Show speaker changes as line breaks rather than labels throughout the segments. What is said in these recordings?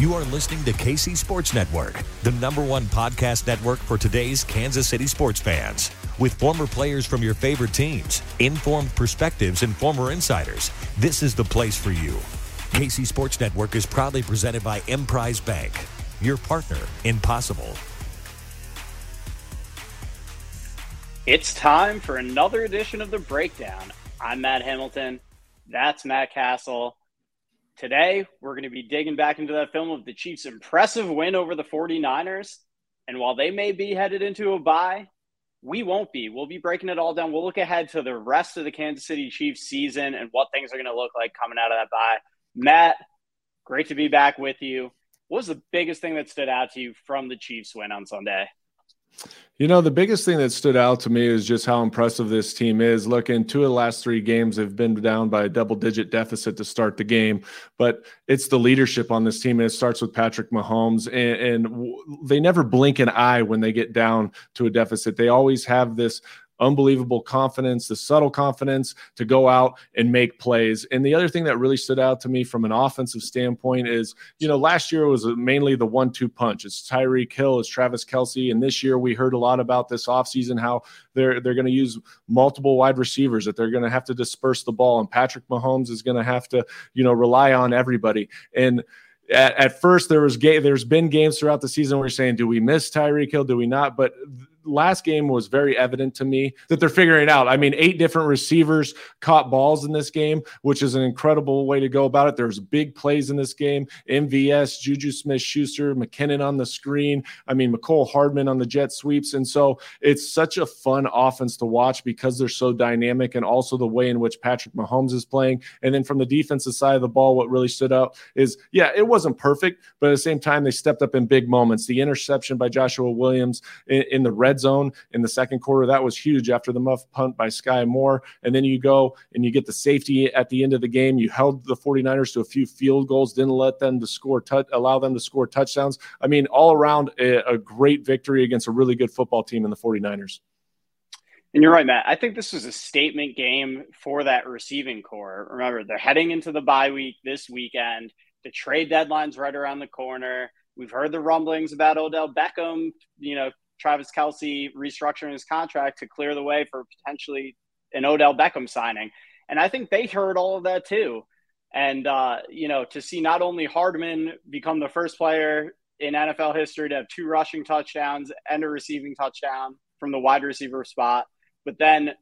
You are listening to KC Sports Network, the number one podcast network for today's Kansas City sports fans. With former players from your favorite teams, informed perspectives, and former insiders, this is the place for you. KC Sports Network is proudly presented by Emprise Bank, your partner in possible.
It's time for another edition of The Breakdown. I'm Matt Hamilton. That's Matt Castle. Today, we're going to be digging back into that film of the Chiefs' impressive win over the 49ers. And while they may be headed into a bye, we won't be. We'll be breaking it all down. We'll look ahead to the rest of the Kansas City Chiefs season and what things are going to look like coming out of that bye. Matt, great to be back with you. What was the biggest thing that stood out to you from the Chiefs win on Sunday?
You know, the biggest thing that stood out to me is just how impressive this team is. Look, in two of the last three games, they've been down by a double digit deficit to start the game, but it's the leadership on this team. And it starts with Patrick Mahomes, and, and they never blink an eye when they get down to a deficit. They always have this unbelievable confidence, the subtle confidence to go out and make plays. And the other thing that really stood out to me from an offensive standpoint is, you know, last year was mainly the one two punch. It's Tyreek Hill, it's Travis Kelce. And this year we heard a lot about this offseason how they're they're going to use multiple wide receivers, that they're going to have to disperse the ball. And Patrick Mahomes is going to have to, you know, rely on everybody. And at, at, first there was game there's been games throughout the season where you're saying do we miss Tyreek Hill do we not but last game was very evident to me that they're figuring out. I mean, eight different receivers caught balls in this game, which is an incredible way to go about it. There's big plays in this game. MVS, Juju Smith Schuster, McKinnon on the screen. I mean, Mecole Hardman on the jet sweeps. And so it's such a fun offense to watch because they're so dynamic and also the way in which Patrick Mahomes is playing. And then from the defensive side of the ball, what really stood out is, yeah, it wasn't perfect, but at the same time, they stepped up in big moments. The interception by Joshua Williams in, in the red red zone in the second quarter. That was huge after the muff punt by Skyy Moore. And then you go and you get the safety at the end of the game. You held the 49ers to a few field goals, didn't let them to score, t- allow them to score touchdowns. I mean, all around a, a great victory against a really good football team in the 49ers.
And you're right, Matt. I think this was a statement game for that receiving corps. Remember, they're heading into the bye week this weekend. The trade deadline's right around the corner. We've heard the rumblings about Odell Beckham, you know, Travis Kelce restructuring his contract to clear the way for potentially an Odell Beckham signing. And I think they heard all of that too. And, uh, you know, to see not only Hardman become the first player in NFL history to have two rushing touchdowns and a receiving touchdown from the wide receiver spot, but then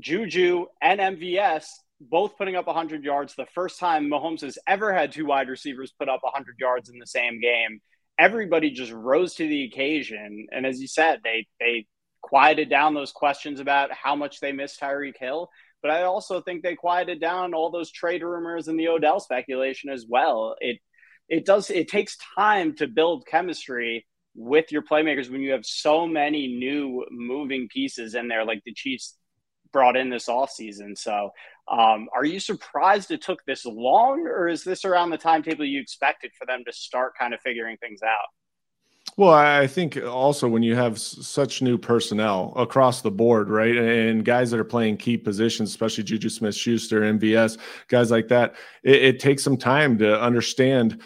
Juju and MVS both putting up 100 yards, the first time Mahomes has ever had two wide receivers put up 100 yards in the same game everybody just rose to the occasion. And as you said, they they quieted down those questions about how much they miss Tyreek Hill. But I also think they quieted down all those trade rumors and the Odell speculation as well. It it does it takes time to build chemistry with your playmakers when you have so many new moving pieces in there, like the Chiefs brought in this offseason. So um, are you surprised it took this long, or is this around the timetable you expected for them to start kind of figuring things out?
Well, I think also when you have such new personnel across the board, right, and guys that are playing key positions, especially Juju Smith Schuster, MVS, guys like that, it, it takes some time to understand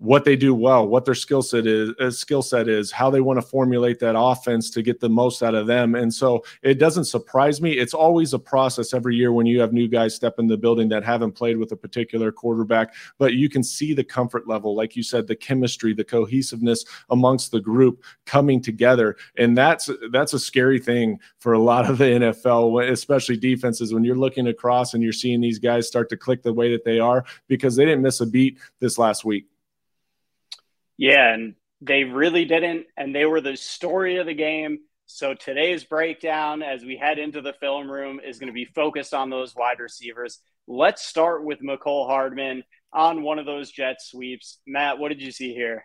what they do well, what their skill set is, uh, skill set is, how they want to formulate that offense to get the most out of them. And so it doesn't surprise me. It's always a process every year when you have new guys step in the building that haven't played with a particular quarterback, but you can see the comfort level, like you said, the chemistry, the cohesiveness amongst the group coming together, and that's that's a scary thing for a lot of the NFL, especially defenses when you're looking across and you're seeing these guys start to click the way that they are because they didn't miss a beat this last week.
Yeah, and they really didn't. And they were the story of the game. So today's breakdown, as we head into the film room, is going to be focused on those wide receivers. Let's start with Mecole Hardman on one of those jet sweeps. Matt, what did you see here?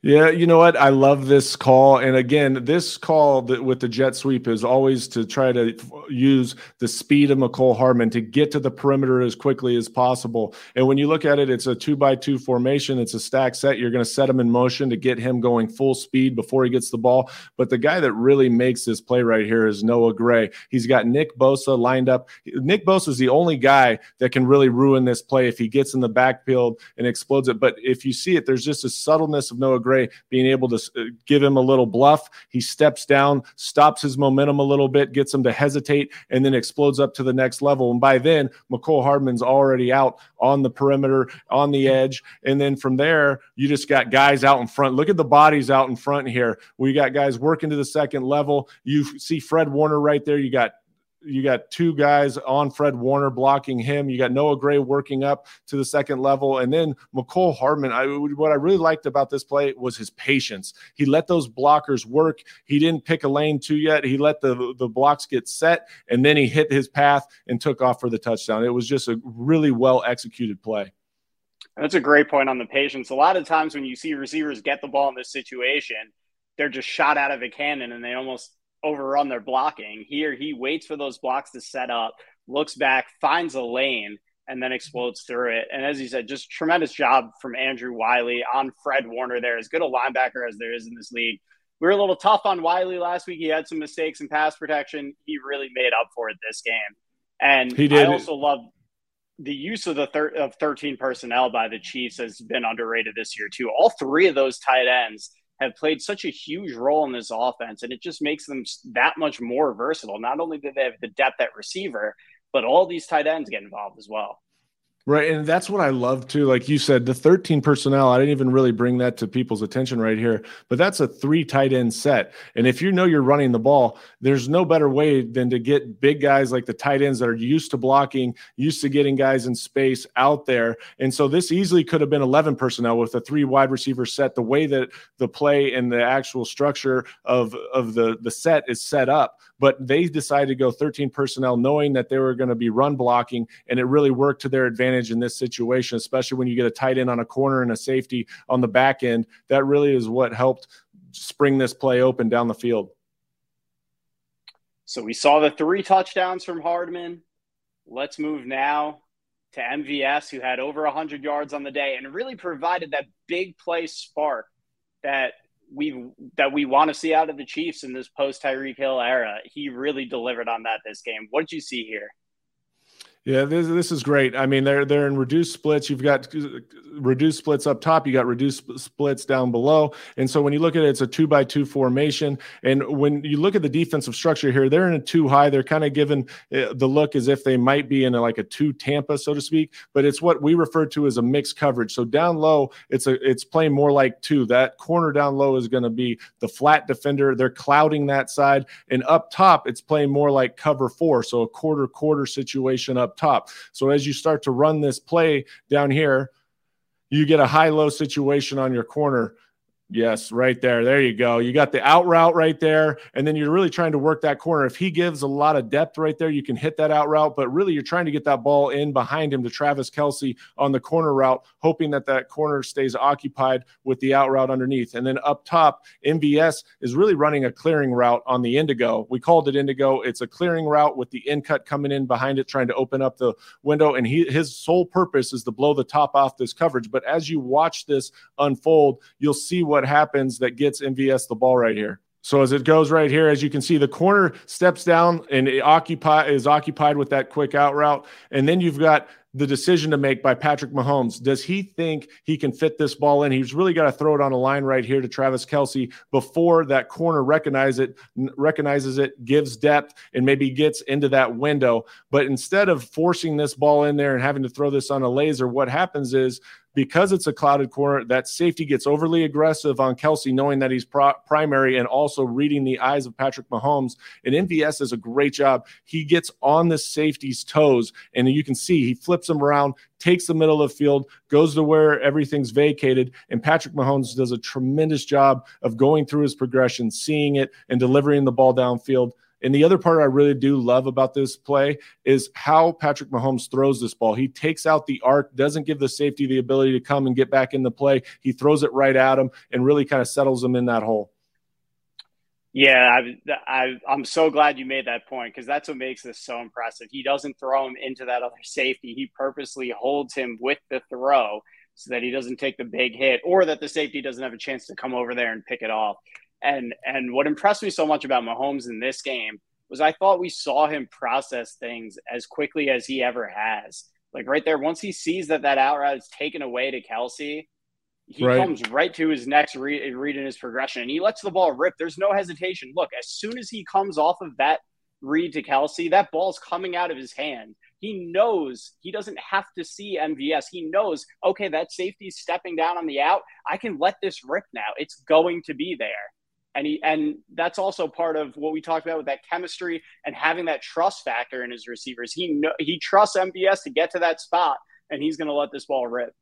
Yeah, you know what? I love this call. And again, this call with the jet sweep is always to try to use the speed of Mecole Hardman to get to the perimeter as quickly as possible. And when you look at it, it's a two by two formation. It's a stack set. You're going to set him in motion to get him going full speed before he gets the ball. But the guy that really makes this play right here is Noah Gray. He's got Nick Bosa lined up. Nick Bosa is the only guy that can really ruin this play if he gets in the backfield and explodes it. But if you see it, there's just a subtleness of Noah Gray Gray being able to uh, give him a little bluff. He steps down, stops his momentum a little bit, gets him to hesitate, and then explodes up to the next level. And by then, Mecole Hardman's already out on the perimeter, on the edge. And then from there, you just got guys out in front. Look at the bodies out in front here. We got guys working to the second level. You see Fred Warner right there. You got you got two guys on Fred Warner blocking him. You got Noah Gray working up to the second level, and then Mecole Hardman. I, what I really liked about this play was his patience. He let those blockers work. He didn't pick a lane two yet. He let the the blocks get set, and then he hit his path and took off for the touchdown. It was just a really well executed play.
That's a great point on the patience. A lot of times when you see receivers get the ball in this situation, they're just shot out of a cannon and they almost overrun their blocking. Here, he waits for those blocks to set up, looks back, finds a lane, and then explodes through it. And as you said, just tremendous job from Andrew Wylie on Fred Warner there. As good a linebacker as there is in this league. We were a little tough on Wylie last week. He had some mistakes in pass protection. He really made up for it this game. And he did. I also love the use of the thir- of 13 personnel by the Chiefs has been underrated this year too. All three of those tight ends have played such a huge role in this offense, and it just makes them that much more versatile. Not only do they have the depth at receiver, but all these tight ends get involved as well.
Right. And that's what I love too. Like you said, the 13 personnel, I didn't even really bring that to people's attention right here, but that's a three tight end set. And if you know you're running the ball, there's no better way than to get big guys like the tight ends that are used to blocking, used to getting guys in space out there. And so this easily could have been 11 personnel with a three wide receiver set, the way that the play and the actual structure of, of the, the set is set up. But they decided to go 13 personnel knowing that they were going to be run blocking, and it really worked to their advantage advantage in this situation, especially when you get a tight end on a corner and a safety on the back end. That really is what helped spring this play open down the field.
So we saw the three touchdowns from Hardman. Let's move now to MVS, who had over 100 yards on the day and really provided that big play spark that we that we want to see out of the Chiefs in this post Tyreek Hill era. He really delivered on that this game. What did you see here?
Yeah, this, this is great. I mean, they're they're in reduced splits. You've got reduced splits up top. You got reduced splits down below. And so when you look at it, it's a two by two formation. And when you look at the defensive structure here, they're in a two high. They're kind of given eh, the look as if they might be in a, like a two Tampa, so to speak. But it's what we refer to as a mixed coverage. So down low, it's a it's playing more like two. That corner down low is going to be the flat defender. They're clouding that side. And up top, it's playing more like cover four. So a quarter quarter situation up top. So as you start to run this play down here, you get a high low situation on your corner Yes, right there. There you go. You got the out route right there. And then you're really trying to work that corner. If he gives a lot of depth right there, you can hit that out route. But really, you're trying to get that ball in behind him to Travis Kelce on the corner route, hoping that that corner stays occupied with the out route underneath. And then up top, MVS is really running a clearing route on the indigo. We called it indigo. It's a clearing route with the in cut coming in behind it, trying to open up the window. And he, his sole purpose is to blow the top off this coverage. But as you watch this unfold, you'll see what what happens that gets MVS the ball right here. So as it goes right here, as you can see, the corner steps down and it occupy is occupied with that quick out route, and then you've got the decision to make by Patrick Mahomes. Does he think he can fit this ball in? He's really got to throw it on a line right here to Travis Kelce before that corner recognize it, recognizes it, gives depth, and maybe gets into that window. But instead of forcing this ball in there and having to throw this on a laser, what happens is because it's a clouded corner, that safety gets overly aggressive on Kelce, knowing that he's pro- primary and also reading the eyes of Patrick Mahomes. And MVS does a great job. He gets on the safety's toes, and you can see he flips him around, takes the middle of the field, goes to where everything's vacated. And Patrick Mahomes does a tremendous job of going through his progression, seeing it, and delivering the ball downfield. And the other part I really do love about this play is how Patrick Mahomes throws this ball. He takes out the arc, doesn't give the safety the ability to come and get back in the play. He throws it right at him and really kind of settles him in that hole.
Yeah, I, am so glad you made that point because that's what makes this so impressive. He doesn't throw him into that other safety. He purposely holds him with the throw so that he doesn't take the big hit or that the safety doesn't have a chance to come over there and pick it off. And and what impressed me so much about Mahomes in this game was I thought we saw him process things as quickly as he ever has. Like right there, once he sees that that outright is taken away to Kelce, he right. comes right to his next read, read in his progression and he lets the ball rip. There's no hesitation. Look, as soon as he comes off of that read to Kelce, that ball's coming out of his hand. He knows he doesn't have to see MVS. He knows, okay, that safety's stepping down on the out. I can let this rip now. It's going to be there and he and that's also part of what we talked about with that chemistry and having that trust factor in his receivers. He know, he trusts MVS to get to that spot, and he's going to let this ball rip.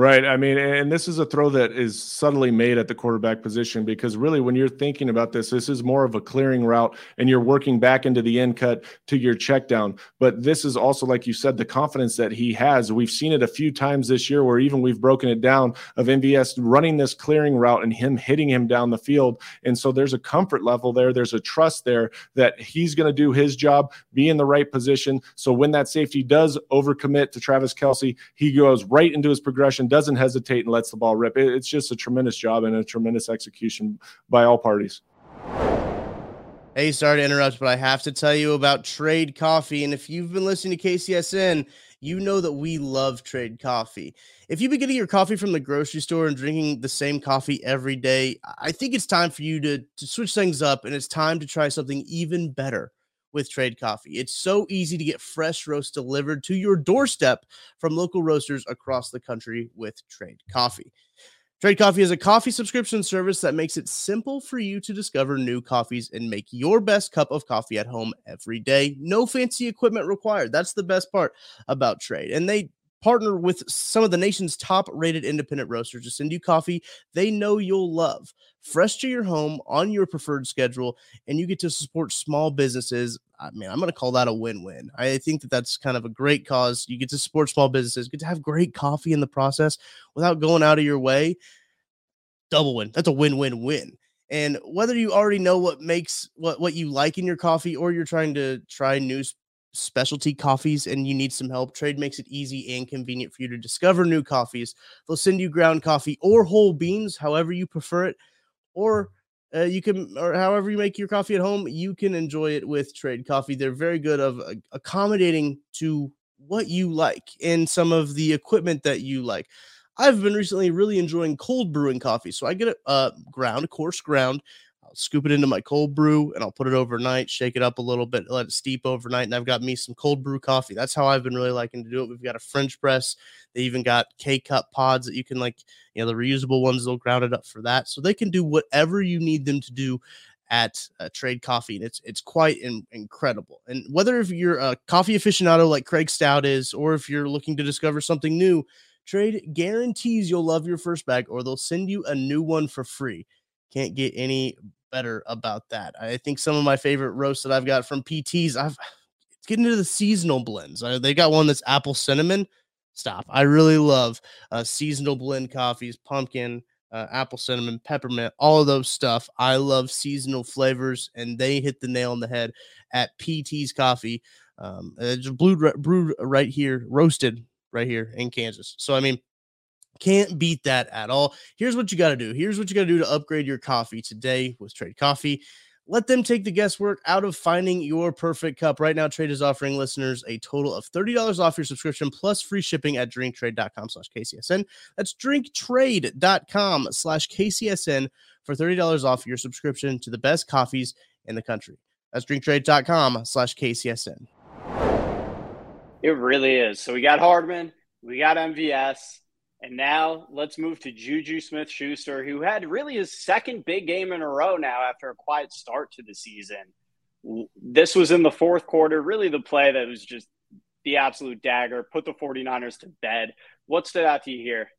Right. I mean, and this is a throw that is subtly made at the quarterback position because really, when you're thinking about this, this is more of a clearing route and you're working back into the end cut to your check down. But this is also, like you said, the confidence that he has. We've seen it a few times this year where even we've broken it down of MVS running this clearing route and him hitting him down the field. And so there's a comfort level there. There's a trust there that he's going to do his job, be in the right position. So when that safety does overcommit to Travis Kelce, he goes right into his progression doesn't hesitate and lets the ball rip. It's just a tremendous job and a tremendous execution by all parties.
Hey, sorry to interrupt, but I have to tell you about Trade Coffee. And if you've been listening to KCSN, you know that we love Trade Coffee. If you've been getting your coffee from the grocery store and drinking the same coffee every day, I think it's time for you to, to switch things up and it's time to try something even better with Trade Coffee. It's so easy to get fresh roast delivered to your doorstep from local roasters across the country with Trade Coffee. Trade Coffee is a coffee subscription service that makes it simple for you to discover new coffees and make your best cup of coffee at home every day. No fancy equipment required. That's the best part about Trade. And they partner with some of the nation's top rated independent roasters to send you coffee they know you'll love fresh to your home on your preferred schedule and you get to support small businesses. I mean i'm going to call that a win-win. I think that that's kind of a great cause. You get to support small businesses get to have great coffee in the process without going out of your way. Double win. That's a win-win-win. And whether you already know what makes what what you like in your coffee or you're trying to try new specialty coffees and you need some help, Trade makes it easy and convenient for you to discover new coffees. They'll send you ground coffee or whole beans, however you prefer it, or uh, you can, or however you make your coffee at home, you can enjoy it with Trade Coffee. They're very good of uh, accommodating to what you like and some of the equipment that you like. I've been recently really enjoying cold brewing coffee, so I get a uh, ground, coarse ground I'll scoop it into my cold brew and I'll put it overnight, shake it up a little bit, let it steep overnight. And I've got me some cold brew coffee. That's how I've been really liking to do it. We've got a French press. They even got K cup pods that you can like, you know, the reusable ones, they'll ground it up for that. So they can do whatever you need them to do at uh, Trade Coffee, and it's it's quite in, incredible. And whether if you're a coffee aficionado like Craig Stout is, or if you're looking to discover something new, Trade guarantees you'll love your first bag, or they'll send you a new one for free. Can't get any better about that. I think some of my favorite roasts that I've got from PTs, I've it's getting into the seasonal blends. I, they got one that's apple cinnamon. Stop. I really love uh, seasonal blend coffees, pumpkin, uh, apple cinnamon, peppermint, all of those stuff. I love seasonal flavors, and they hit the nail on the head at PT's Coffee. Um, it's brewed, brewed right here, roasted right here in Kansas. So I mean, can't beat that at all. Here's what you got to do. Here's what you got to do to upgrade your coffee today with Trade Coffee. Let them take the guesswork out of finding your perfect cup. Right now, Trade is offering listeners a total of $30 off your subscription plus free shipping at drinktrade.com slash KCSN. That's drinktrade.com slash KCSN for $30 off your subscription to the best coffees in the country. That's drinktrade.com slash KCSN.
It really is. So we got Hardman, we got MVS, and now let's move to Juju Smith Schuster, who had really his second big game in a row now after a quiet start to the season. This was in the fourth quarter, really the play that was just the absolute dagger, put the 49ers to bed. What stood out to you here?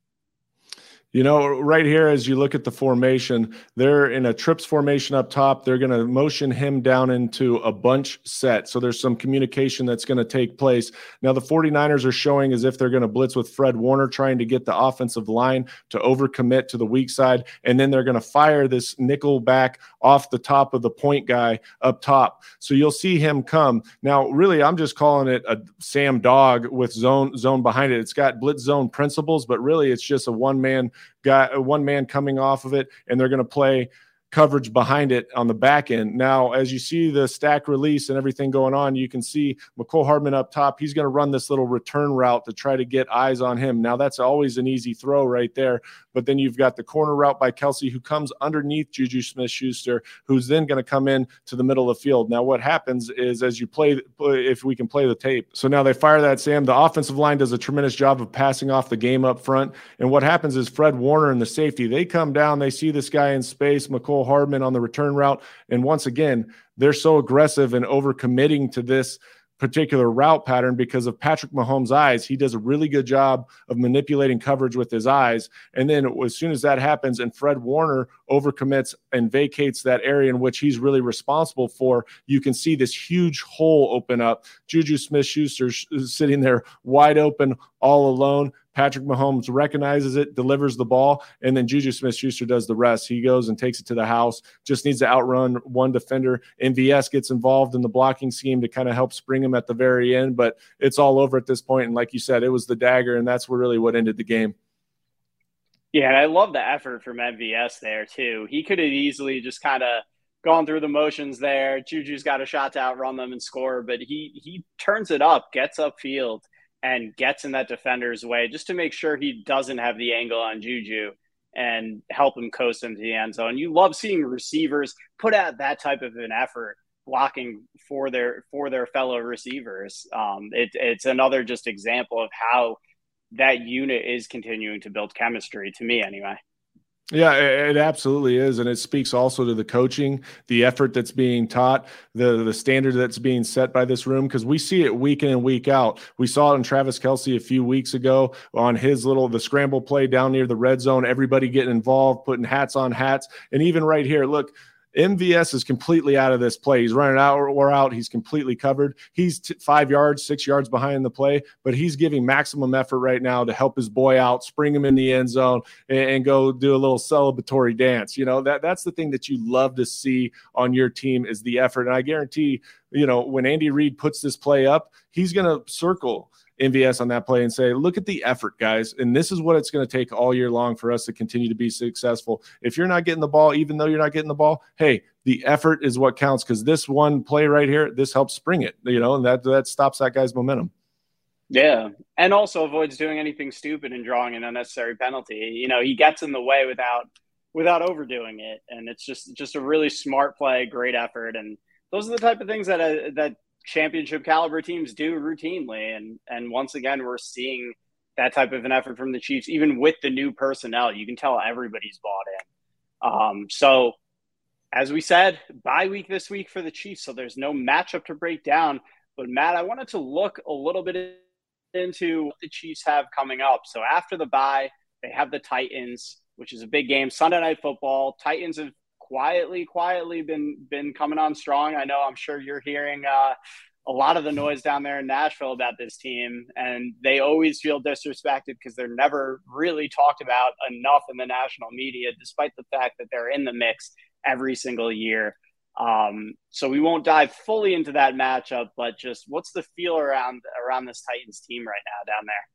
You know, right here, as you look at the formation, they're in a trips formation up top. They're going to motion him down into a bunch set. So there's some communication that's going to take place. Now, the 49ers are showing as if they're going to blitz with Fred Warner, trying to get the offensive line to overcommit to the weak side. And then they're going to fire this nickel back off the top of the point guy up top. So you'll see him come. Now, really, I'm just calling it a Sam Dog with zone zone behind it. It's got blitz zone principles, but really it's just a one man guy, uh, one man coming off of it, and they're going to play coverage behind it on the back end. Now, as you see the stack release and everything going on, you can see Mecole Hardman up top. He's going to run this little return route to try to get eyes on him. Now, that's always an easy throw right there. But then you've got the corner route by Kelce, who comes underneath Juju Smith Schuster, who's then going to come in to the middle of the field. Now, what happens is as you play, if we can play the tape. So now they fire that, Sam. The offensive line does a tremendous job of passing off the game up front. And what happens is Fred Warner and the safety, they come down, they see this guy in space, Mecole Hardman on the return route. And once again, they're so aggressive and overcommitting to this particular route pattern because of Patrick Mahomes' eyes. He does a really good job of manipulating coverage with his eyes. And then as soon as that happens and Fred Warner overcommits and vacates that area in which he's really responsible for, you can see this huge hole open up. Juju Smith Schuster sitting there wide open all alone. Patrick Mahomes recognizes it, delivers the ball, and then Juju Smith Schuster does the rest. He goes and takes it to the house, just needs to outrun one defender. MVS gets involved in the blocking scheme to kind of help spring him at the very end, but it's all over at this point. And like you said, it was the dagger, and that's really what ended the game.
Yeah, and I love the effort from MVS there, too. He could have easily just kind of gone through the motions there. Juju's got a shot to outrun them and score, but he he turns it up, gets upfield and gets in that defender's way just to make sure he doesn't have the angle on Juju and help him coast into the end zone. You love seeing receivers put out that type of an effort blocking for their for their fellow receivers. Um, it, it's another just example of how that unit is continuing to build chemistry to me anyway.
Yeah, it absolutely is, and it speaks also to the coaching, the effort that's being taught, the the standard that's being set by this room. Because we see it week in and week out. We saw it in Travis Kelce a few weeks ago on his little the scramble play down near the red zone. Everybody getting involved, putting hats on hats, and even right here, look, MVS is completely out of this play. He's running out or out. He's completely covered. He's t- five yards, six yards behind the play, but he's giving maximum effort right now to help his boy out, spring him in the end zone, and, and go do a little celebratory dance. You know that that's the thing that you love to see on your team is the effort. And I guarantee, you know, when Andy Reid puts this play up, he's going to circle MVS on that play and say, look at the effort, guys. And this is what it's going to take all year long for us to continue to be successful. If you're not getting the ball, even though you're not getting the ball, hey, the effort is what counts because this one play right here, this helps spring it, you know, and that that stops that guy's momentum.
Yeah. And also avoids doing anything stupid and drawing an unnecessary penalty. You know, he gets in the way without without overdoing it. And it's just just a really smart play, great effort. And those are the type of things that uh, that championship caliber teams do routinely. And and once again, we're seeing that type of an effort from the Chiefs, even with the new personnel. You can tell everybody's bought in. Um, so as we said, bye week this week for the Chiefs, so there's no matchup to break down. But Matt, I wanted to look a little bit into what the Chiefs have coming up. So after the bye, they have the Titans, which is a big game, Sunday night football. Titans have quietly, quietly been been coming on strong. I know I'm sure you're hearing uh, a lot of the noise down there in Nashville about this team, and they always feel disrespected because they're never really talked about enough in the national media, despite the fact that they're in the mix every single year. Um, so we won't dive fully into that matchup, but just what's the feel around around this Titans team right now down there?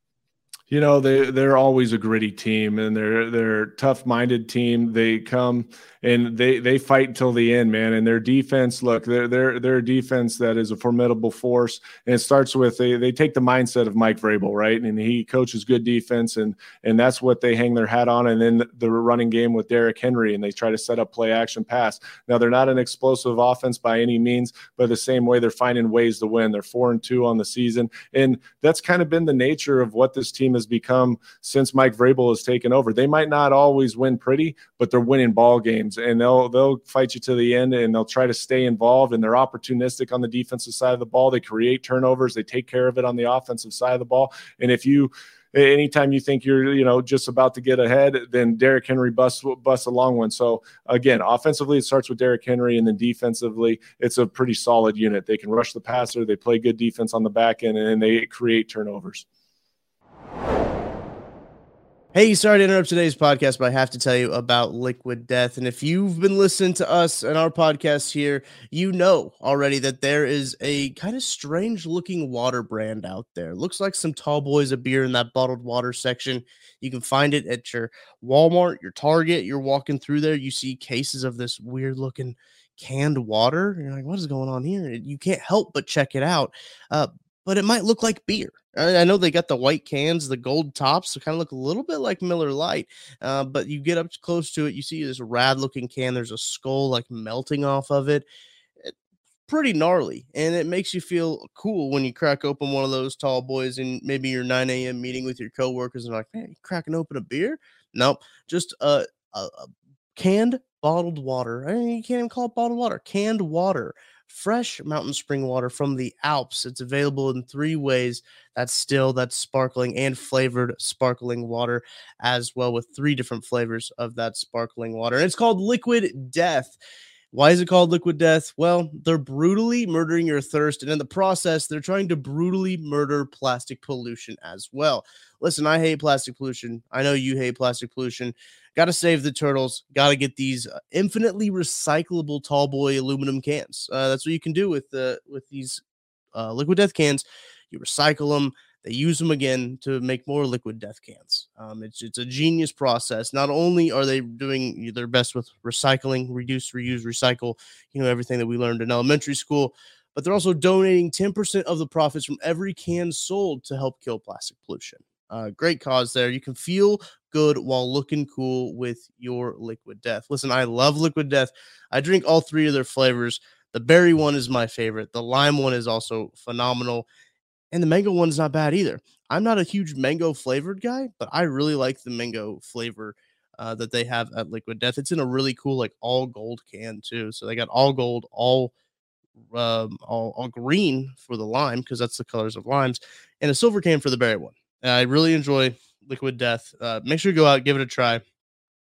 you know they they're always a gritty team and they're they're tough minded team they come and they they fight until the end, man. And their defense, look, they're they're they're a defense that is a formidable force, and it starts with they they take the mindset of Mike Vrabel, right? And he coaches good defense, and and that's what they hang their hat on. And then the running game with Derrick Henry, and they try to set up play action pass. Now they're not an explosive offense by any means, but the same way they're finding ways to win. They're four and two on the season, and that's kind of been the nature of what this team has become since Mike Vrabel has taken over. They might not always win pretty, but they're winning ball games, and they'll they'll fight you to the end, and they'll try to stay involved. And they're opportunistic on the defensive side of the ball. They create turnovers. They take care of it on the offensive side of the ball. And if you anytime you think you're you know just about to get ahead, then Derrick Henry busts busts a long one. So again, offensively it starts with Derrick Henry, and then defensively it's a pretty solid unit. They can rush the passer, they play good defense on the back end, and they create turnovers.
Hey, sorry to interrupt today's podcast, but I have to tell you about Liquid Death. And if you've been listening to us and our podcast here, you know already that there is a kind of strange looking water brand out there. Looks like some tall boys of beer in that bottled water section. You can find it at your Walmart, your Target. You're walking through there, you see cases of this weird looking canned water. You're like, what is going on here? You can't help but check it out. Uh, but it might look like beer. I know they got the white cans, the gold tops, so kind of look a little bit like Miller Lite. Uh, but you get up close to it, you see this rad looking can. There's a skull like melting off of it. It's pretty gnarly, and it makes you feel cool when you crack open one of those tall boys in maybe your 9 a.m. meeting with your coworkers and like, man, cracking open a beer? Nope, just a, a, a canned bottled water. I mean, you can't even call it bottled water, canned water fresh mountain spring water from the Alps. It's available in three ways. That's still that's sparkling and flavored sparkling water as well with three different flavors of that sparkling water. And it's called Liquid Death. Why is it called liquid death? Well, they're brutally murdering your thirst. And in the process, they're trying to brutally murder plastic pollution as well. Listen, I hate plastic pollution. I know you hate plastic pollution. Got to save the turtles. Got to get these uh, infinitely recyclable tall boy aluminum cans. Uh, that's what you can do with the with these uh, liquid death cans. You recycle them. They use them again to make more liquid death cans. Um, it's it's a genius process. Not only are they doing their best with recycling, reduce, reuse, recycle, you know everything that we learned in elementary school, but they're also donating 10% of the profits from every can sold to help kill plastic pollution. Uh, great cause there. You can feel good while looking cool with your liquid death. Listen, I love liquid death. I drink all three of their flavors. The berry one is my favorite. The lime one is also phenomenal. And the mango one's not bad either. I'm not a huge mango flavored guy, but I really like the mango flavor uh, that they have at Liquid Death. It's in a really cool, like all gold can too. So they got all gold, all um, all, all green for the lime because that's the colors of limes, and a silver can for the berry one. And I really enjoy Liquid Death. Uh, make sure you go out, give it a try.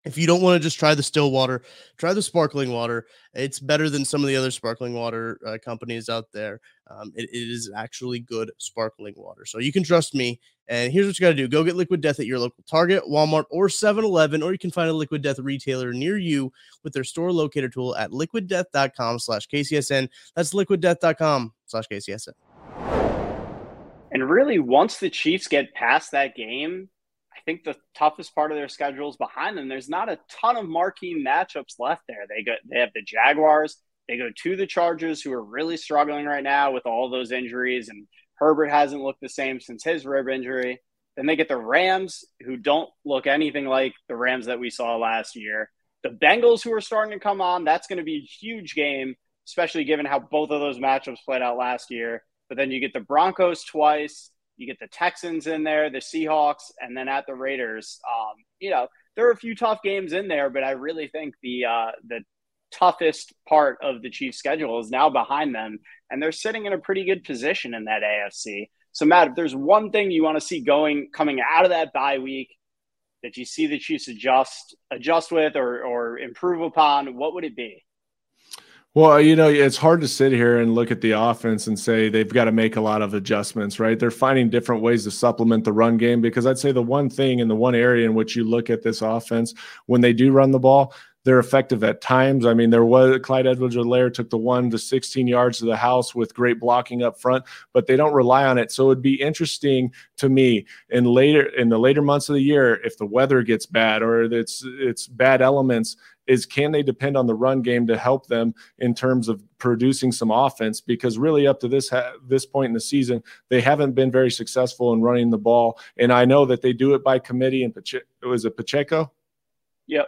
If you don't want to just try the still water, try the sparkling water. It's better than some of the other sparkling water uh, companies out there. Um, it, it is actually good sparkling water. So you can trust me. And here's what you got to do go get Liquid Death at your local Target, Walmart, or 7 Eleven, or you can find a Liquid Death retailer near you with their store locator tool at liquiddeath.com slash KCSN. That's liquiddeath.com slash KCSN.
And really, once the Chiefs get past that game, I think the toughest part of their schedule is behind them. There's not a ton of marquee matchups left there. They go, they have the Jaguars. They go to the Chargers, who are really struggling right now with all those injuries, and Herbert hasn't looked the same since his rib injury. Then they get the Rams, who don't look anything like the Rams that we saw last year. The Bengals, who are starting to come on, that's going to be a huge game, especially given how both of those matchups played out last year. But then you get the Broncos twice, you get the Texans in there, the Seahawks, and then at the Raiders. Um, you know, there are a few tough games in there, but I really think the uh, the toughest part of the Chiefs' schedule is now behind them, and they're sitting in a pretty good position in that AFC. So, Matt, if there's one thing you want to see going coming out of that bye week that you see the Chiefs adjust adjust with or or improve upon, what would it be?
Well, you know, it's hard to sit here and look at the offense and say they've got to make a lot of adjustments, right? They're finding different ways to supplement the run game because I'd say the one thing and the one area in which you look at this offense when they do run the ball, they're effective at times. I mean, there was Clyde Edwards-Helaire took the one to 16 yards to the house with great blocking up front, but they don't rely on it. So it'd be interesting to me in later in the later months of the year if the weather gets bad or it's it's bad elements is can they depend on the run game to help them in terms of producing some offense? Because really, up to this ha- this point in the season, they haven't been very successful in running the ball. And I know that they do it by committee. And Pache- was it Pacheco?
Yep.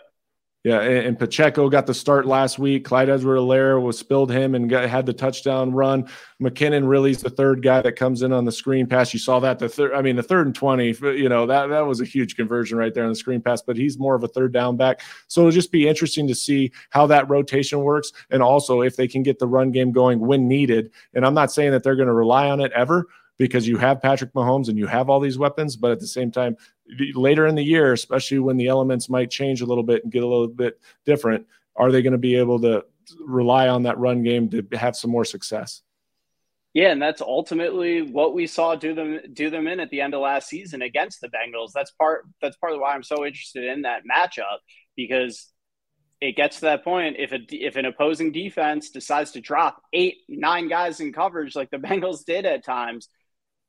Yeah, and, and, Pacheco got the start last week. Clyde Edwards-Helaire was spilled him and got, had the touchdown run. McKinnon really is the third guy that comes in on the screen pass. You saw that the third. I mean, the third and twenty. You know that that was a huge conversion right there on the screen pass. But he's more of a third down back. So it'll just be interesting to see how that rotation works, and also if they can get the run game going when needed. And I'm not saying that they're going to rely on it ever, because you have Patrick Mahomes and you have all these weapons, but at the same time, later in the year, especially when the elements might change a little bit and get a little bit different, are they going to be able to rely on that run game to have some more success?
Yeah, and that's ultimately what we saw do them do them in at the end of last season against the Bengals. That's part that's partly why I'm so interested in that matchup because it gets to that point if a if an opposing defense decides to drop eight nine guys in coverage like the Bengals did at times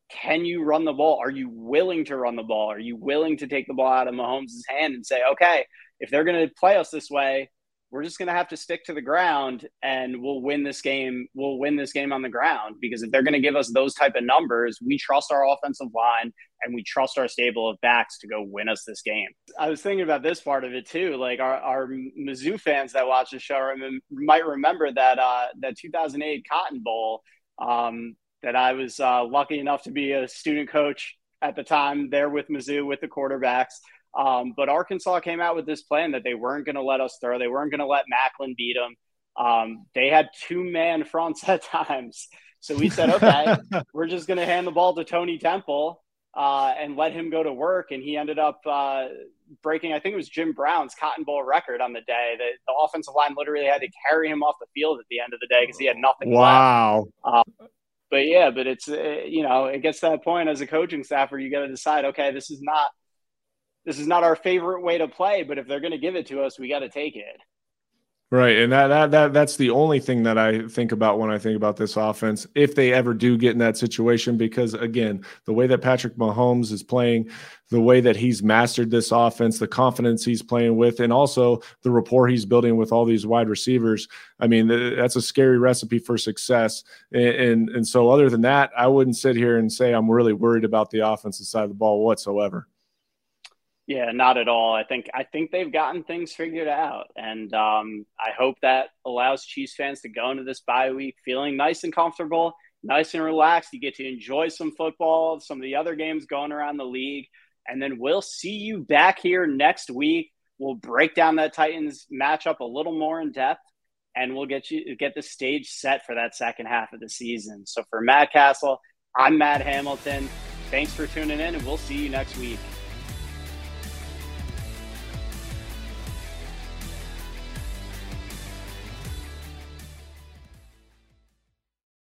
can you run the ball? Are you willing to run the ball? Are you willing to take the ball out of Mahomes' hand and say, okay, if they're going to play us this way, we're just going to have to stick to the ground and we'll win this game. We'll win this game on the ground because if they're going to give us those type of numbers, we trust our offensive line and we trust our stable of backs to go win us this game. I was thinking about this part of it too. Like our, our Mizzou fans that watch the show might remember that uh, that 2008 Cotton Bowl. Um, that I was uh, lucky enough to be a student coach at the time there with Mizzou with the quarterbacks. Um, but Arkansas came out with this plan that they weren't going to let us throw. They weren't going to let Maclin beat them. Um, they had two man fronts at times. So we said, okay, we're just going to hand the ball to Tony Temple uh, and let him go to work. And he ended up uh, breaking, I think it was Jim Brown's Cotton Bowl record on the day. The, the offensive line literally had to carry him off the field at the end of the day because he had nothing.
Wow.
Left. Um, but yeah, but it's uh, you know it gets to that point as a coaching staff where you got to decide, okay, this is not this is not our favorite way to play, but if they're going to give it to us, we got to take it.
Right, and that, that that that's the only thing that I think about when I think about this offense, if they ever do get in that situation. Because again, the way that Patrick Mahomes is playing, the way that he's mastered this offense, the confidence he's playing with, and also the rapport he's building with all these wide receivers. I mean, that's a scary recipe for success. And, and and so, other than that, I wouldn't sit here and say I'm really worried about the offensive side of the ball whatsoever.
Yeah, not at all. I think I think they've gotten things figured out, and um, I hope that allows Chiefs fans to go into this bye week feeling nice and comfortable, nice and relaxed. You get to enjoy some football, some of the other games going around the league, and then we'll see you back here next week. We'll break down that Titans matchup a little more in depth, and we'll get you get the stage set for that second half of the season. So for Matt Castle, I'm Matt Hamilton. Thanks for tuning in, and we'll see you next week.